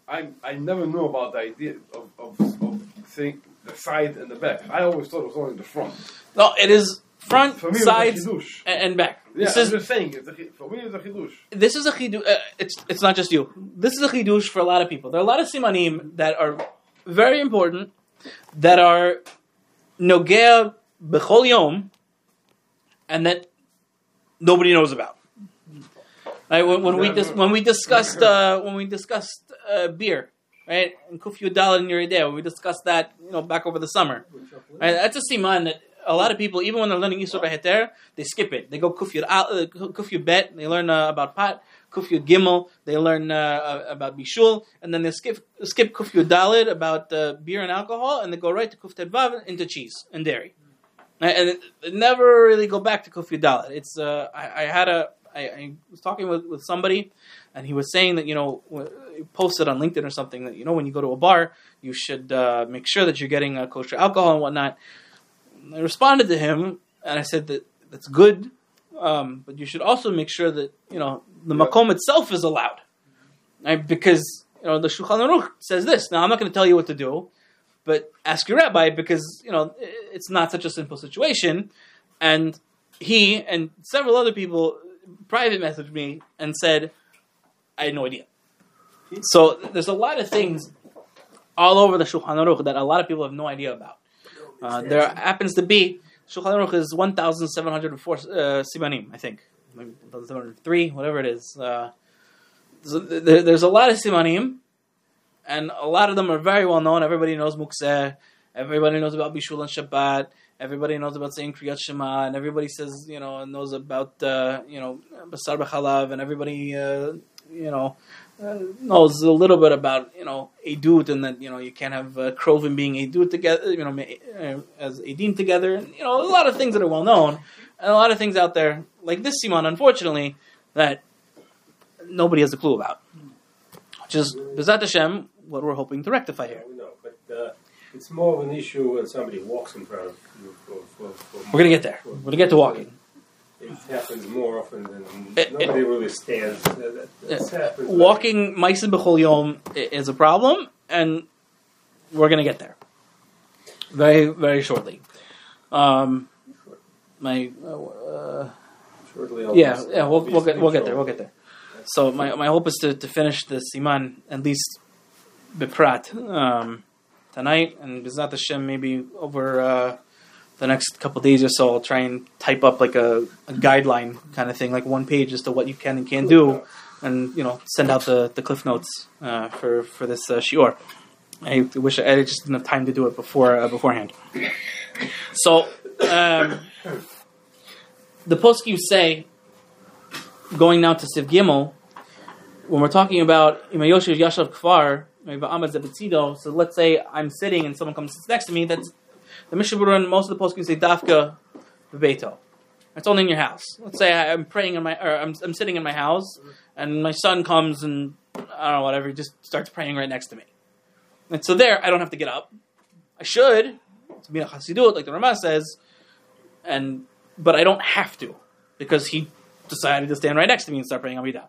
I I never knew about the idea of of, of saying the side and the back. I always thought it was only the front. No, it is front, For me, sides, it was a chidush. and, and back. Yeah, This I'm is just saying. It's a, for me, it's a chidush. this is a chidush. Uh, it's it's not just you. This is a chidush for a lot of people. There are a lot of simanim that are very important, that are nogea bechol yom, and that nobody knows about. Right? When, when we dis- when we discussed uh, when we discussed uh, beer, right, and kuf yudal in your idea, we discussed that, you know, back over the summer. Right? That's a siman that a lot of people, even when they're learning Yisur Heter, they skip it. They go Kuf Yud uh, Bet, they learn uh, about pot. Kuf Yud Gimel, they learn uh, uh, about Bishul, and then they skip skip Kuf Yud Dalid about uh, beer and alcohol, and they go right to Kuf Vav into cheese and dairy. And never really go back to Kuf Yud Dalid. It's uh, I, I had a I, I was talking with, with somebody, and he was saying that you know posted on LinkedIn or something that you know when you go to a bar, you should uh, make sure that you're getting uh, kosher alcohol and whatnot. I responded to him and I said that that's good, um, but you should also make sure that you know the Yeah. makom itself is allowed, right? Because you know the Shulchan Aruch says this. Now I'm not going to tell you what to do, but ask your rabbi because you know it's not such a simple situation. And he and several other people private messaged me and said, I had no idea. So there's a lot of things all over the Shulchan Aruch that a lot of people have no idea about. Uh, there happens to be Shulchan Aruch is 1,704 uh, simanim, I think, maybe 1,703, whatever it is. Uh, so there, there's a lot of simanim, and a lot of them are very well known. Everybody knows Mukseh. Everybody knows about Bishul and Shabbat. Everybody knows about saying Kriyat Shema, and everybody says, you know, knows about, uh, you know, Basar B'chalav, and everybody, uh, you know, uh, knows a little bit about, you know, Edut, and that, you know, you can't have uh, Krovim being Edut together, you know, uh, as Edim together, and, you know, a lot of things that are well known, and a lot of things out there, like this siman, unfortunately, that nobody has a clue about. Which is, Bezat Hashem, what we're hoping to rectify here. But uh, it's more of an issue when somebody walks in front of you. For, for, for We're going to get there. We're going to get to walking. It happens more often than It- nobody really stands. That, that, that's. Walking Meisim B'chol Yom is a problem, and we're going to get there very, very shortly. Um, my uh, Shortly, I'll yeah, yeah, we'll, we'll get we'll get there. We'll get there. So my, my hope is to, to finish the siman at least beprat um, tonight, and Bizat Hashem maybe over uh, the next couple days or so. I'll try and type up like a, a guideline kind of thing, like one page as to what you can and can't do, and you know send out the, the cliff notes uh, for for this uh, shiur. I wish I, I just didn't have time to do it before uh, beforehand. So um, the post you say going now to Siv Gimel, when we're talking about Imayoshiv Yashav Kfar, so let's say I'm sitting and someone comes sits next to me, that's the Mishnah Berurah most of the posts say Dafka Bebeto. It's only in your house. Let's say I'm praying in my, or I'm, I'm sitting in my house, and my son comes and I don't know whatever, he just starts praying right next to me. And so there, I don't have to get up. I should to be a Hasidut, like the Ramah says, and but I don't have to because he decided to stand right next to me and start praying Amidah.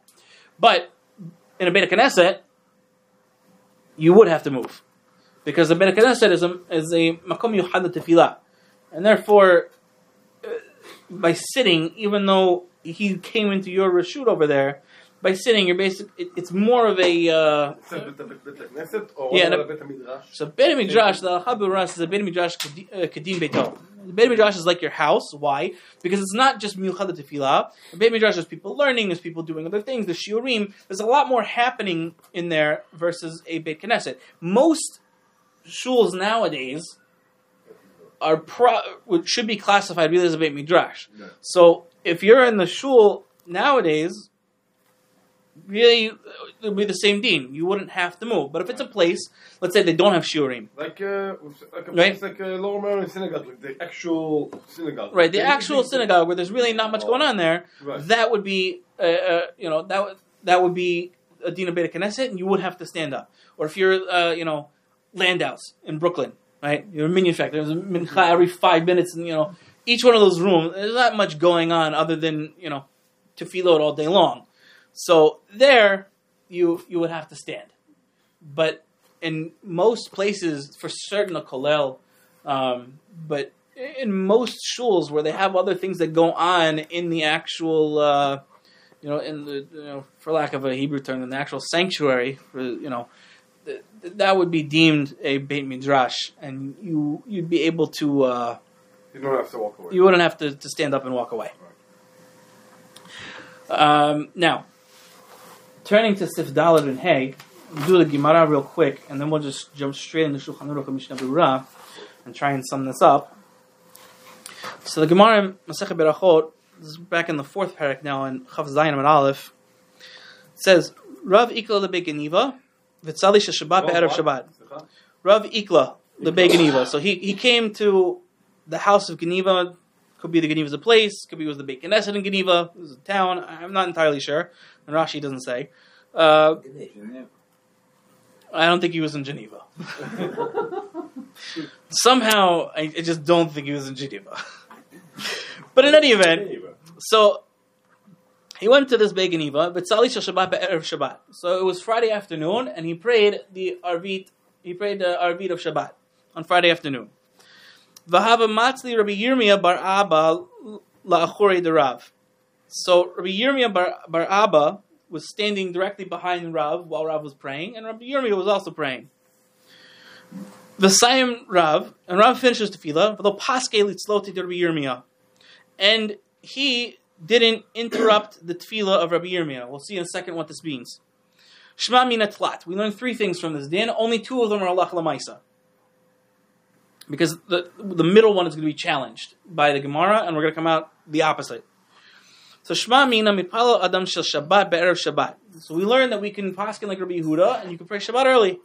But in a Beit Knesset, you would have to move. Because the Beit Knesset is a is a makom yuhad tefillah, and therefore, uh, by sitting, even though he came into your reshut over there, by sitting, you're basically it, it's more of a. Uh, yeah, a, so bet midrash, the haburas is a bet midrash kadim The Beit Midrash uh, is like your house. Why? Because it's not just Milchad Tefillah. Beit Midrash is people learning, there's people doing other things, the Shiurim. There's a lot more happening in there versus a Beit Knesset. Most shuls nowadays are pro, should be classified really as a Beit Midrash. Yeah. So if you're in the shul nowadays, really it would be the same dean. You wouldn't have to move. But if it's a place, let's say they don't have shiurim, Like, uh, like a Right. place like uh, Lower Merion Synagogue, like the actual synagogue. right? The They- actual synagogue where there's really not much going on there, Right. that would be, uh, uh, you know, that would that would be a dean of Beit Knesset, and you would have to stand up. Or if you're, uh, you know, Landau's in Brooklyn, right? You're a minyan factory. There's a mincha every five minutes, and you know, each one of those rooms, there's not much going on other than you know, tefillot all day long. So there, you you would have to stand. But in most places, for certain a kollel, um, but in most shuls where they have other things that go on in the actual, uh, you know, in the you know, for lack of a Hebrew term, in the actual sanctuary, for you know, th- th- that would be deemed a beit midrash, and you you'd be able to. Uh, You don't have to walk away. you wouldn't have to, to stand up and walk away. Um, now, turning to Sif Dalet and Hay, we'll do the Gemara real quick, and then we'll just jump straight into Shulchan Aruch and Mishnah Berurah and try and sum this up. So the Gemara Masechet Berachot, is back in the fourth parak now in Chav Zayin and Aleph, it says, Rav Ikla the Geniva, Vitzali Shabbat Be'erev Shabbat. Rav Ikla, the Bey Geniva. So he, he came to the house of Geniva. Could be the Geniva's a place. Could be it was the Beit Knesset in Geneva. It was a town. I'm not entirely sure. And Rashi doesn't say. Uh, I don't think he was in Geneva. Somehow, I, I just don't think he was in Geneva. but in any event, so he went to this Beit Geniva, but Sali Shel Shabbat Be'erev Shabbat. So it was Friday afternoon, and he prayed the Arvit. He prayed the Arvit of Shabbat on Friday afternoon. V'hava matzli Rabbi Yirmiyah bar Abba la'achorei the Rav. So Rabbi Yirmiyah bar, bar Abba was standing directly behind Rav while Rav was praying, and Rabbi Yirmiyah was also praying. V'sayim Rav, and Rav finishes tefillah, v'lo paske litzloti to Rabbi Yirmiyah. And he didn't interrupt the tefillah of Rabbi Yirmiyah. We'll see in a second what this means. Shema mina tlat. We learn three things from this din. Only two of them are Allah lamaisa. Because the the middle one is going to be challenged by the Gemara, and we're going to come out the opposite. So Shema mina mipalo adam shel Shabbat be'erev Shabbat. So we learn that we can paskin like Rabbi Yehuda, and you can pray Shabbat early.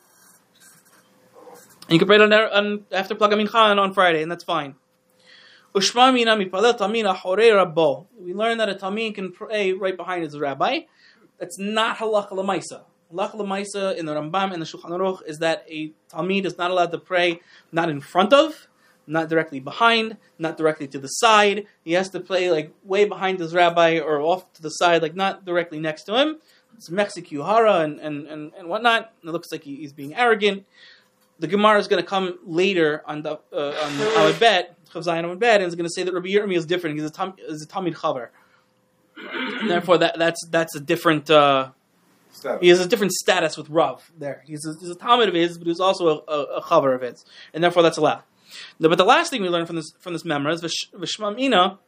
And you can pray on, on after Mincha and on Friday, and that's fine. Ushma mina mipalel tamin ahorei rabbo. We learn that a tamin can pray right behind his rabbi. That's not halacha lemaisa. Halacha lemaisa in the Rambam and the Shulchan Aruch is that a talmid is not allowed to pray not in front of, not directly behind, not directly to the side. He has to pray like way behind his rabbi or off to the side, like not directly next to him. It's Mexic Yuhara and, and, and, and whatnot. It looks like he, he's being arrogant. The Gemara is going to come later on the uh, on Amud Bet, Chav Zayin Amud Bet, and is going to say that Rabbi Yirmi is different. He's a tam, a Talmid Chaver, and therefore that that's that's a different. Uh, Status. he has a different status with Rav there. He's a, he's a Talmid of his, but he's also a, a, a Chaver of his, and therefore that's allowed. No, But the last thing we learn from this from this memra is Vish- Vishmam Ina.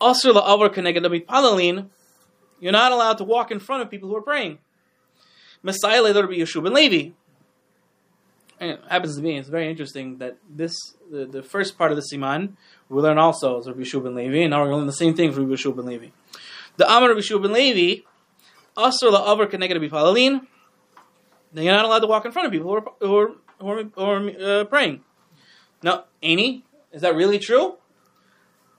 Asr la'avar keneged palalin. You're not allowed to walk in front of people who are praying. Messiah later be Yehoshua ben Levi. And it happens to me, it's very interesting that this the, the first part of the Siman we learn also is Rabbi ben Levi, and now we're going to learn the same thing for Rabbi Yehoshua ben Levi. The Amar Rabbi Yehoshua ben Levi, Asr la'avar keneged palalin. Then you're not allowed to walk in front of people who are who are, who are, who are uh, praying. Now, Any, is that really true?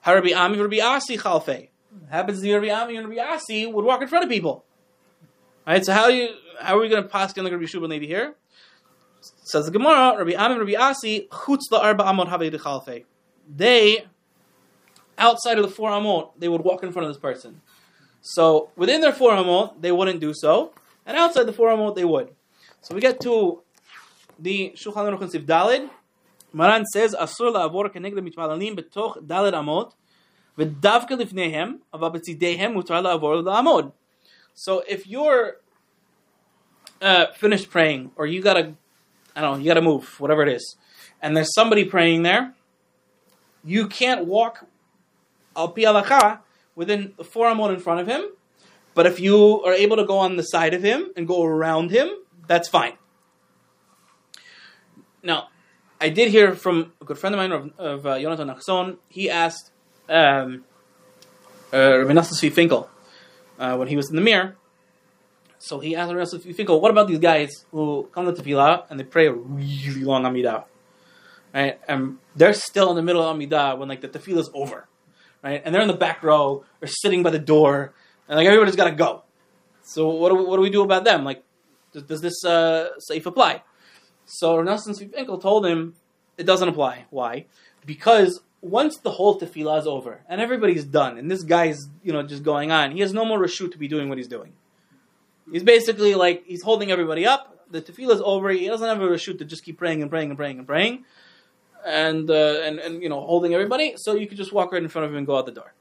Harabi Ami Rabbi Asi Chalfe. Happens to Rabbi Ami and Rabbi Asi would walk in front of people. Alright, so how you how are we going to pass on like Rabbi Shubal maybe here? Says the Gemara, Rabbi Ami and Rabbi Asi, Chutz arba amot have chalfe. They, outside of the four amot, they would walk in front of this person. So within their four amot, they wouldn't do so, and outside the four amot, they would. So we get to the Shulchan Aruch Sif Dalid. Maran says, "Asur la'avor keneged mitpalalim betoch daled amot, v'davka lifnehem, ava betzidehem mutar la'avor la'amod." So if you're uh, finished praying, or you gotta, I don't know, you gotta move, whatever it is, and there's somebody praying there, you can't walk al pi within the four amot in front of him. But if you are able to go on the side of him and go around him, that's fine. Now, I did hear from a good friend of mine of, of uh, Jonathan Nachson. He asked um, uh, Rabbi Finkel uh, when he was in the Mir. So he asked Rabbi Nassim Finkel, "What about these guys who come to tefillah and they pray a really long amidah, right? And they're still in the middle of amidah when like the tefillah is over, right? And they're in the back row or sitting by the door, and like everybody's got to go. So what do we, what do we do about them? Like, does, does this uh, safe apply?" So Nelson Finkel told him it doesn't apply. Why? Because once the whole tefillah is over and everybody's done, and this guy's you know just going on, he has no more reshut to be doing what he's doing. He's basically like he's holding everybody up. The tefillah is over. He doesn't have a reshut to just keep praying and praying and praying and praying, and uh, and and you know holding everybody. So you could just walk right in front of him and go out the door.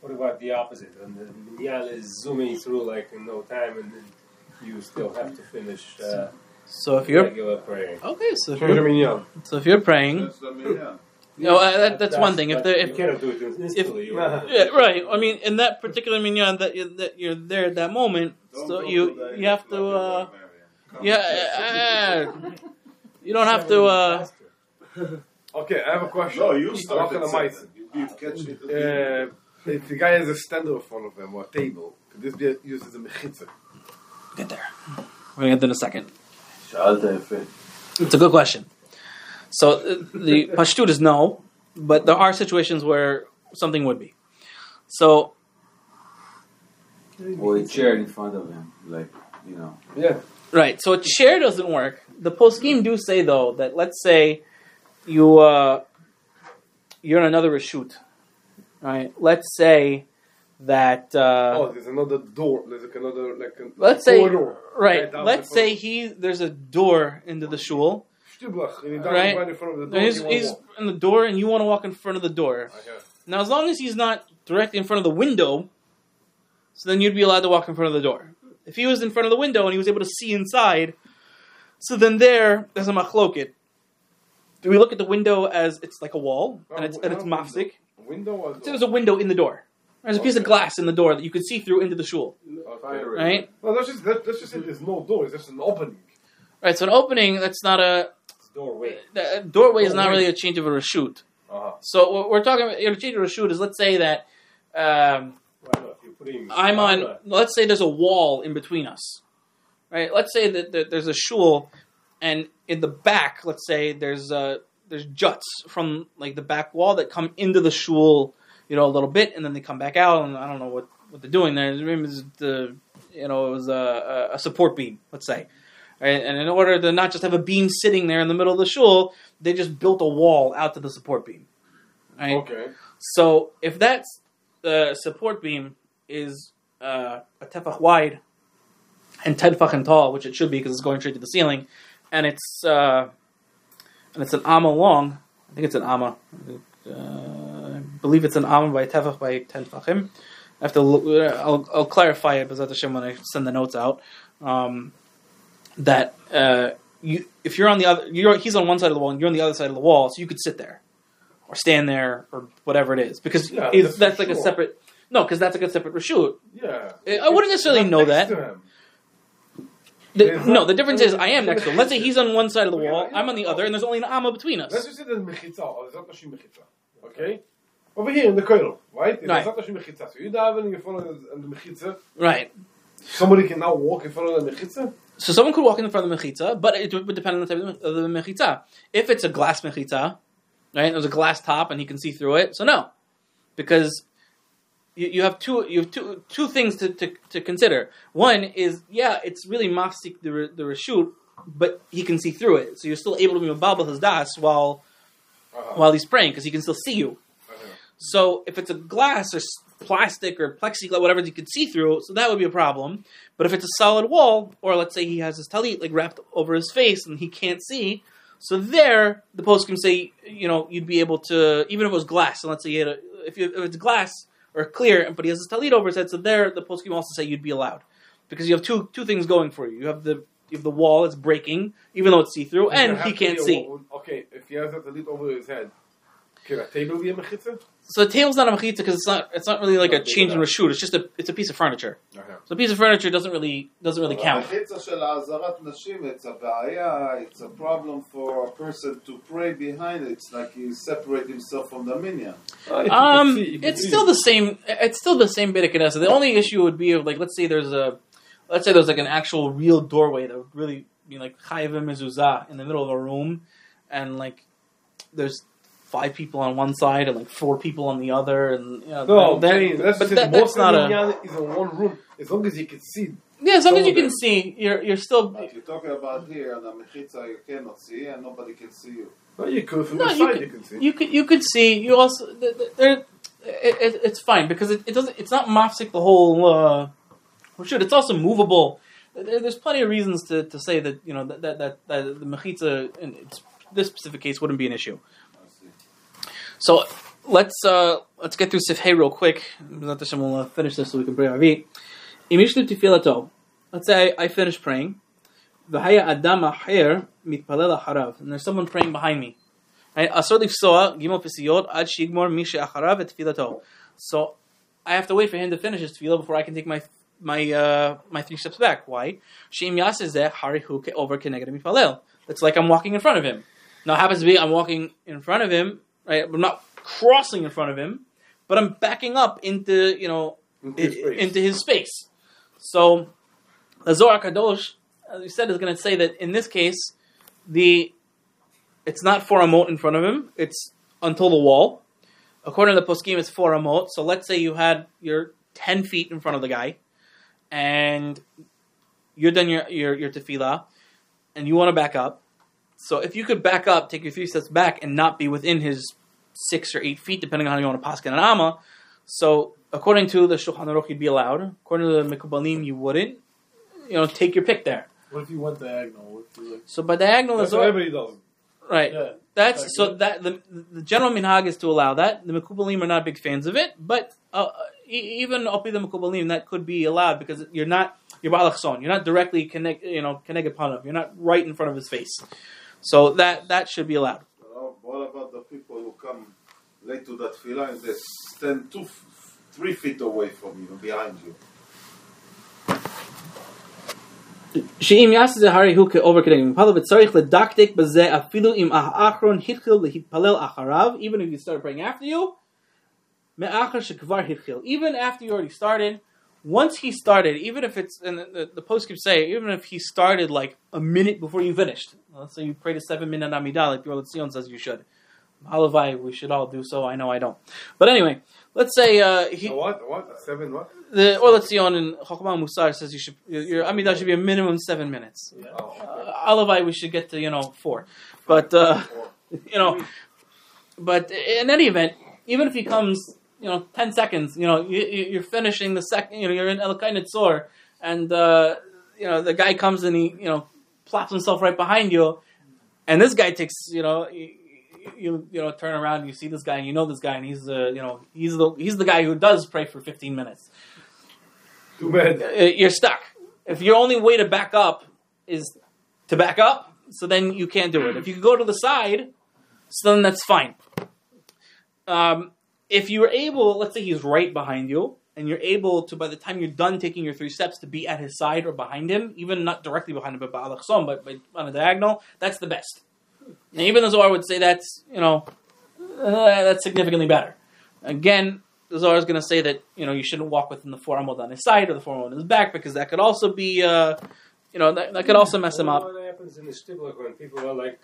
What about the opposite? When the minyan is zooming through like in no time, and then you still have to finish uh, So if you're praying. okay, so if you're, minyan. so if you're praying, That's the minyan. you know uh, that, that's one thing. If but there you if cannot do it instantly. Yeah, right. I mean, in that particular minyan that you're, that you're there at that moment, Don't so you to you have to uh, yeah, uh, you don't have to. Okay, I have a question. No, you start the mic. You catch it. Uh, if the guy has a standard in front of him or a table, could this be used as a mechitza? Get there. We're gonna get there in a second. It's a good question. So uh, the pashtut is no, but there are situations where something would be. So, or a chair in front of him, like you know. Yeah. Right. So a chair doesn't work. The post do say though that let's say you uh, you're in another reshut, right? Let's say that uh, oh, there's another door. There's like another like a let's say corridor. right. down Let's say he there's a door into the shul. Stiblach, and he down Right. right in front of the door. He's, he's in the door, and you want to walk in front of the door. Okay. Now, as long as he's not directly in front of the window, so then you'd be allowed to walk in front of the door. If he was in front of the window and he was able to see inside, so then there, there's a machloket. Do we look at the window as it's like a wall and it's and it's Not mafsik? Window or So there's a window in the door. There's a piece of glass in the door that you could see through into the shul, Okay. right? No, that's just that, that's just it. There's no door. It's just an opening. Right. So an opening that's not a doorway. the doorway is not really a change of a reshut. Uh-huh. So what we're talking about a change of a reshut is let's say that. Um, Why not? You're putting I'm on. uh, Let's say there's a wall in between us, right? Let's say that, that there's a shul, and in the back, let's say there's uh there's juts from like the back wall that come into the shul, you know, a little bit, and then they come back out, and I don't know what what they're doing there. Maybe it's the you know it was a, a support beam, let's say, right? And in order to not just have a beam sitting there in the middle of the shul, they just built a wall out to the support beam, right? Okay. So if that uh, support beam is uh, a tefach wide and ten tefachim tall, which it should be because it's going straight to the ceiling, and it's uh, and it's an amma long. I think it's an amma. Uh, I believe it's an amma by tefach by ten tefachim. I have to. Look, uh, I'll, I'll clarify it, Bezat Hashem, when I send the notes out. Um, that uh, you, if you're on the other, you're he's on one side of the wall, and you're on the other side of the wall, so you could sit there or stand there or whatever it is, because Yeah, that's that's, like a separate. No, because that's like a separate reshut. Yeah. I wouldn't necessarily know that. The, There's no, the difference is I am next to him. Let's say he's on one side of the wall, I'm on the other, and there's only an amma between us. Let's just say there's mechitza, or there's not mechitza. Okay? Over here in the koil, right? There's Right. not machine mechitza. So you davening in front of the, the mechitza. Right. Somebody can now walk in front of the mechitza. So someone could walk in front of the mechitza, but it would depend on the type of the mechitza. If it's a glass mechitza, right, there's a glass top and he can see through it, so no, because you, you have two you have two two things to, to, to consider. One is yeah, it's really mafsik the the reshut, but he can see through it, so you're still able to be mababel his das while Uh-huh. while he's praying because he can still see you. Uh-huh. So if it's a glass or plastic or plexiglass, whatever you can see through, so that would be a problem. But if it's a solid wall, or let's say he has his talit like wrapped over his face and he can't see, so there the post can say, you know, you'd be able to even if it was glass. And let's say you had a, if, you, if it's glass or clear, but he has his talit over his head, so there the post can also say you'd be allowed. because you have two two things going for you. You have the you have the wall that's breaking, even though it's see through, and he can't see. wall? Okay, if he has a talit over his head, could a table be a mechitza? So the table's not a mechitza because it's not. It's not really like a change in reshut. It's just a. It's a piece of furniture. Okay. So a piece of furniture doesn't really doesn't really uh, count. Mechitza azarat. It's a. It's a problem for a person to pray behind it. It's like he separate himself from the minyan. Um, it's still the same. It's still the same bit of kedesa. The only issue would be of like, let's say there's a, let's say there's like an actual real doorway that would really be like chayvim mezuzah in the middle of a room, and like there's five people on one side and like four people on the other, and you know, No, that- Kenny, that's but just that, most that's not a is in one room. As long as you can see. yeah. As long as you some of can see, you're you're still But you're talking about here, on the mechitzah you cannot see, and nobody can see you. No, you could from No, the you side could- you can see. you could you could see you also th- th- there it, it, it's fine because it, it doesn't it's not mafsik the whole uh well shit it's also movable there, there's plenty of reasons to, to say that you know that that, that, that the mechitza in its, this specific case wouldn't be an issue I see. So let's uh, let's get through Sifhei real quick. We'll uh, finish this so we can pray Arvi. Imishlu tifilato. Let's say I, I finish praying. V'haya adam mit mitpalel acharav. And there's someone praying behind me. Gimel ad shigmor misha acharav et. So I have to wait for him to finish his tefillah before I can take my my uh, my three steps back. Why? Shem yasizeh harihu over mitpalel. It's like I'm walking in front of him. Now it happens to be I'm walking in front of him right? I'm not crossing in front of him, but I'm backing up into you know Into his space. into his space. So the Zohar Kadosh, as we said, is going to say that in this case, the it's not four amot in front of him; it's until the wall. According to the poskim, it's four amot. So let's say you had you're ten feet in front of the guy, and you're done your your your tefillah, and you want to back up. So if you could back up, take your three steps back, and not be within his six or eight feet, depending on how you want to paskin an amma. So according to the Shulchan Aruch, you'd be allowed. According to the Mekubalim, you wouldn't. You know, take your pick there. What if you went diagonal? What if you like, So by diagonal That's is what everybody does. right. yeah. That's so that the the general minhag is to allow that. The Mekubalim are not big fans of it, but uh, even opi the Mekubalim that could be allowed because you're not you're balachson. You're not directly connect you know connect upon him. You're not right in front of his face. So that that should be allowed. Well, What about the people who come late to that tefillah and they stand two, f- three feet away from you, behind you? שאם יעשה זה הרי הוא כאובר כנגד מתפלל וצריך לדקדק בזה אפילו אם האחרון התחיל להתפלל אחריו even if you started praying after you מאחר שכבר התחיל even after you already started once he started even if it's and the, the post keeps saying even if he started like a minute before you finished let's say you prayed a seven minute Amidah like Pure Zion says you should Halavai, we should all do so. I know I don't. But anyway, let's say uh, he, A what? What? A seven what? the Or LeTzion in Chokhmah Musar says you should your, Amidah should be a minimum seven minutes. Oh, Uh, we should get to you know four, but uh, you know, but in any event, even if he comes, you know, ten seconds, you know, you, you're finishing the second, you know, you're in El Tzor, and uh, you know the guy comes and he, you know, plops himself right behind you, and this guy takes, you know. You, you you know turn around and you see this guy and you know this guy and he's the you know he's the he's the guy who does pray for 15 minutes Too bad. uh, you're stuck. If your only way to back up is to back up, so then you can't do it. If you go to the side, so then that's fine. Um, if you're able, let's say he's right behind you, and you're able to, by the time you're done taking your three steps, to be at his side or behind him, even not directly behind him, but but on a diagonal, that's the best. And even the Zohar would say that's, you know, uh, that's significantly better. Again, the Zohar is going to say that you know you shouldn't walk within the amot on his side or the amot on his back because that could also be, uh, you know, that, that could also mess him up. What happens in the when people are like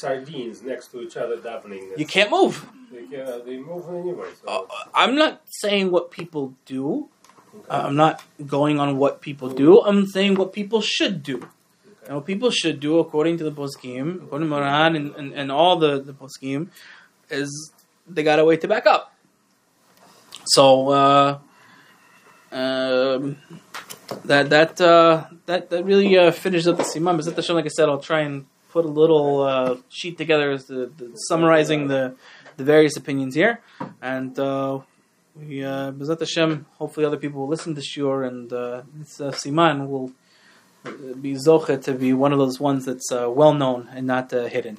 sardines next to each other davening? You can't move. They, can, uh, they move anyway. So Uh, I'm not saying what people do. Uh, I'm not going on what people do. I'm saying what people should do. And what people should do, according to the poskim, according to Maran and, and, and all the, the poskim, is they got a way to back up. So uh, um, that that uh, that that really uh, finishes up the siman. But Hashem, like I said, I'll try and put a little uh, sheet together as the, the summarizing the the various opinions here, and uh, we, uh, Hashem, hopefully other people will listen to Shiur and uh, this uh, Siman will uh, be Zoche to be one of those ones that's uh, well known and not uh, hidden.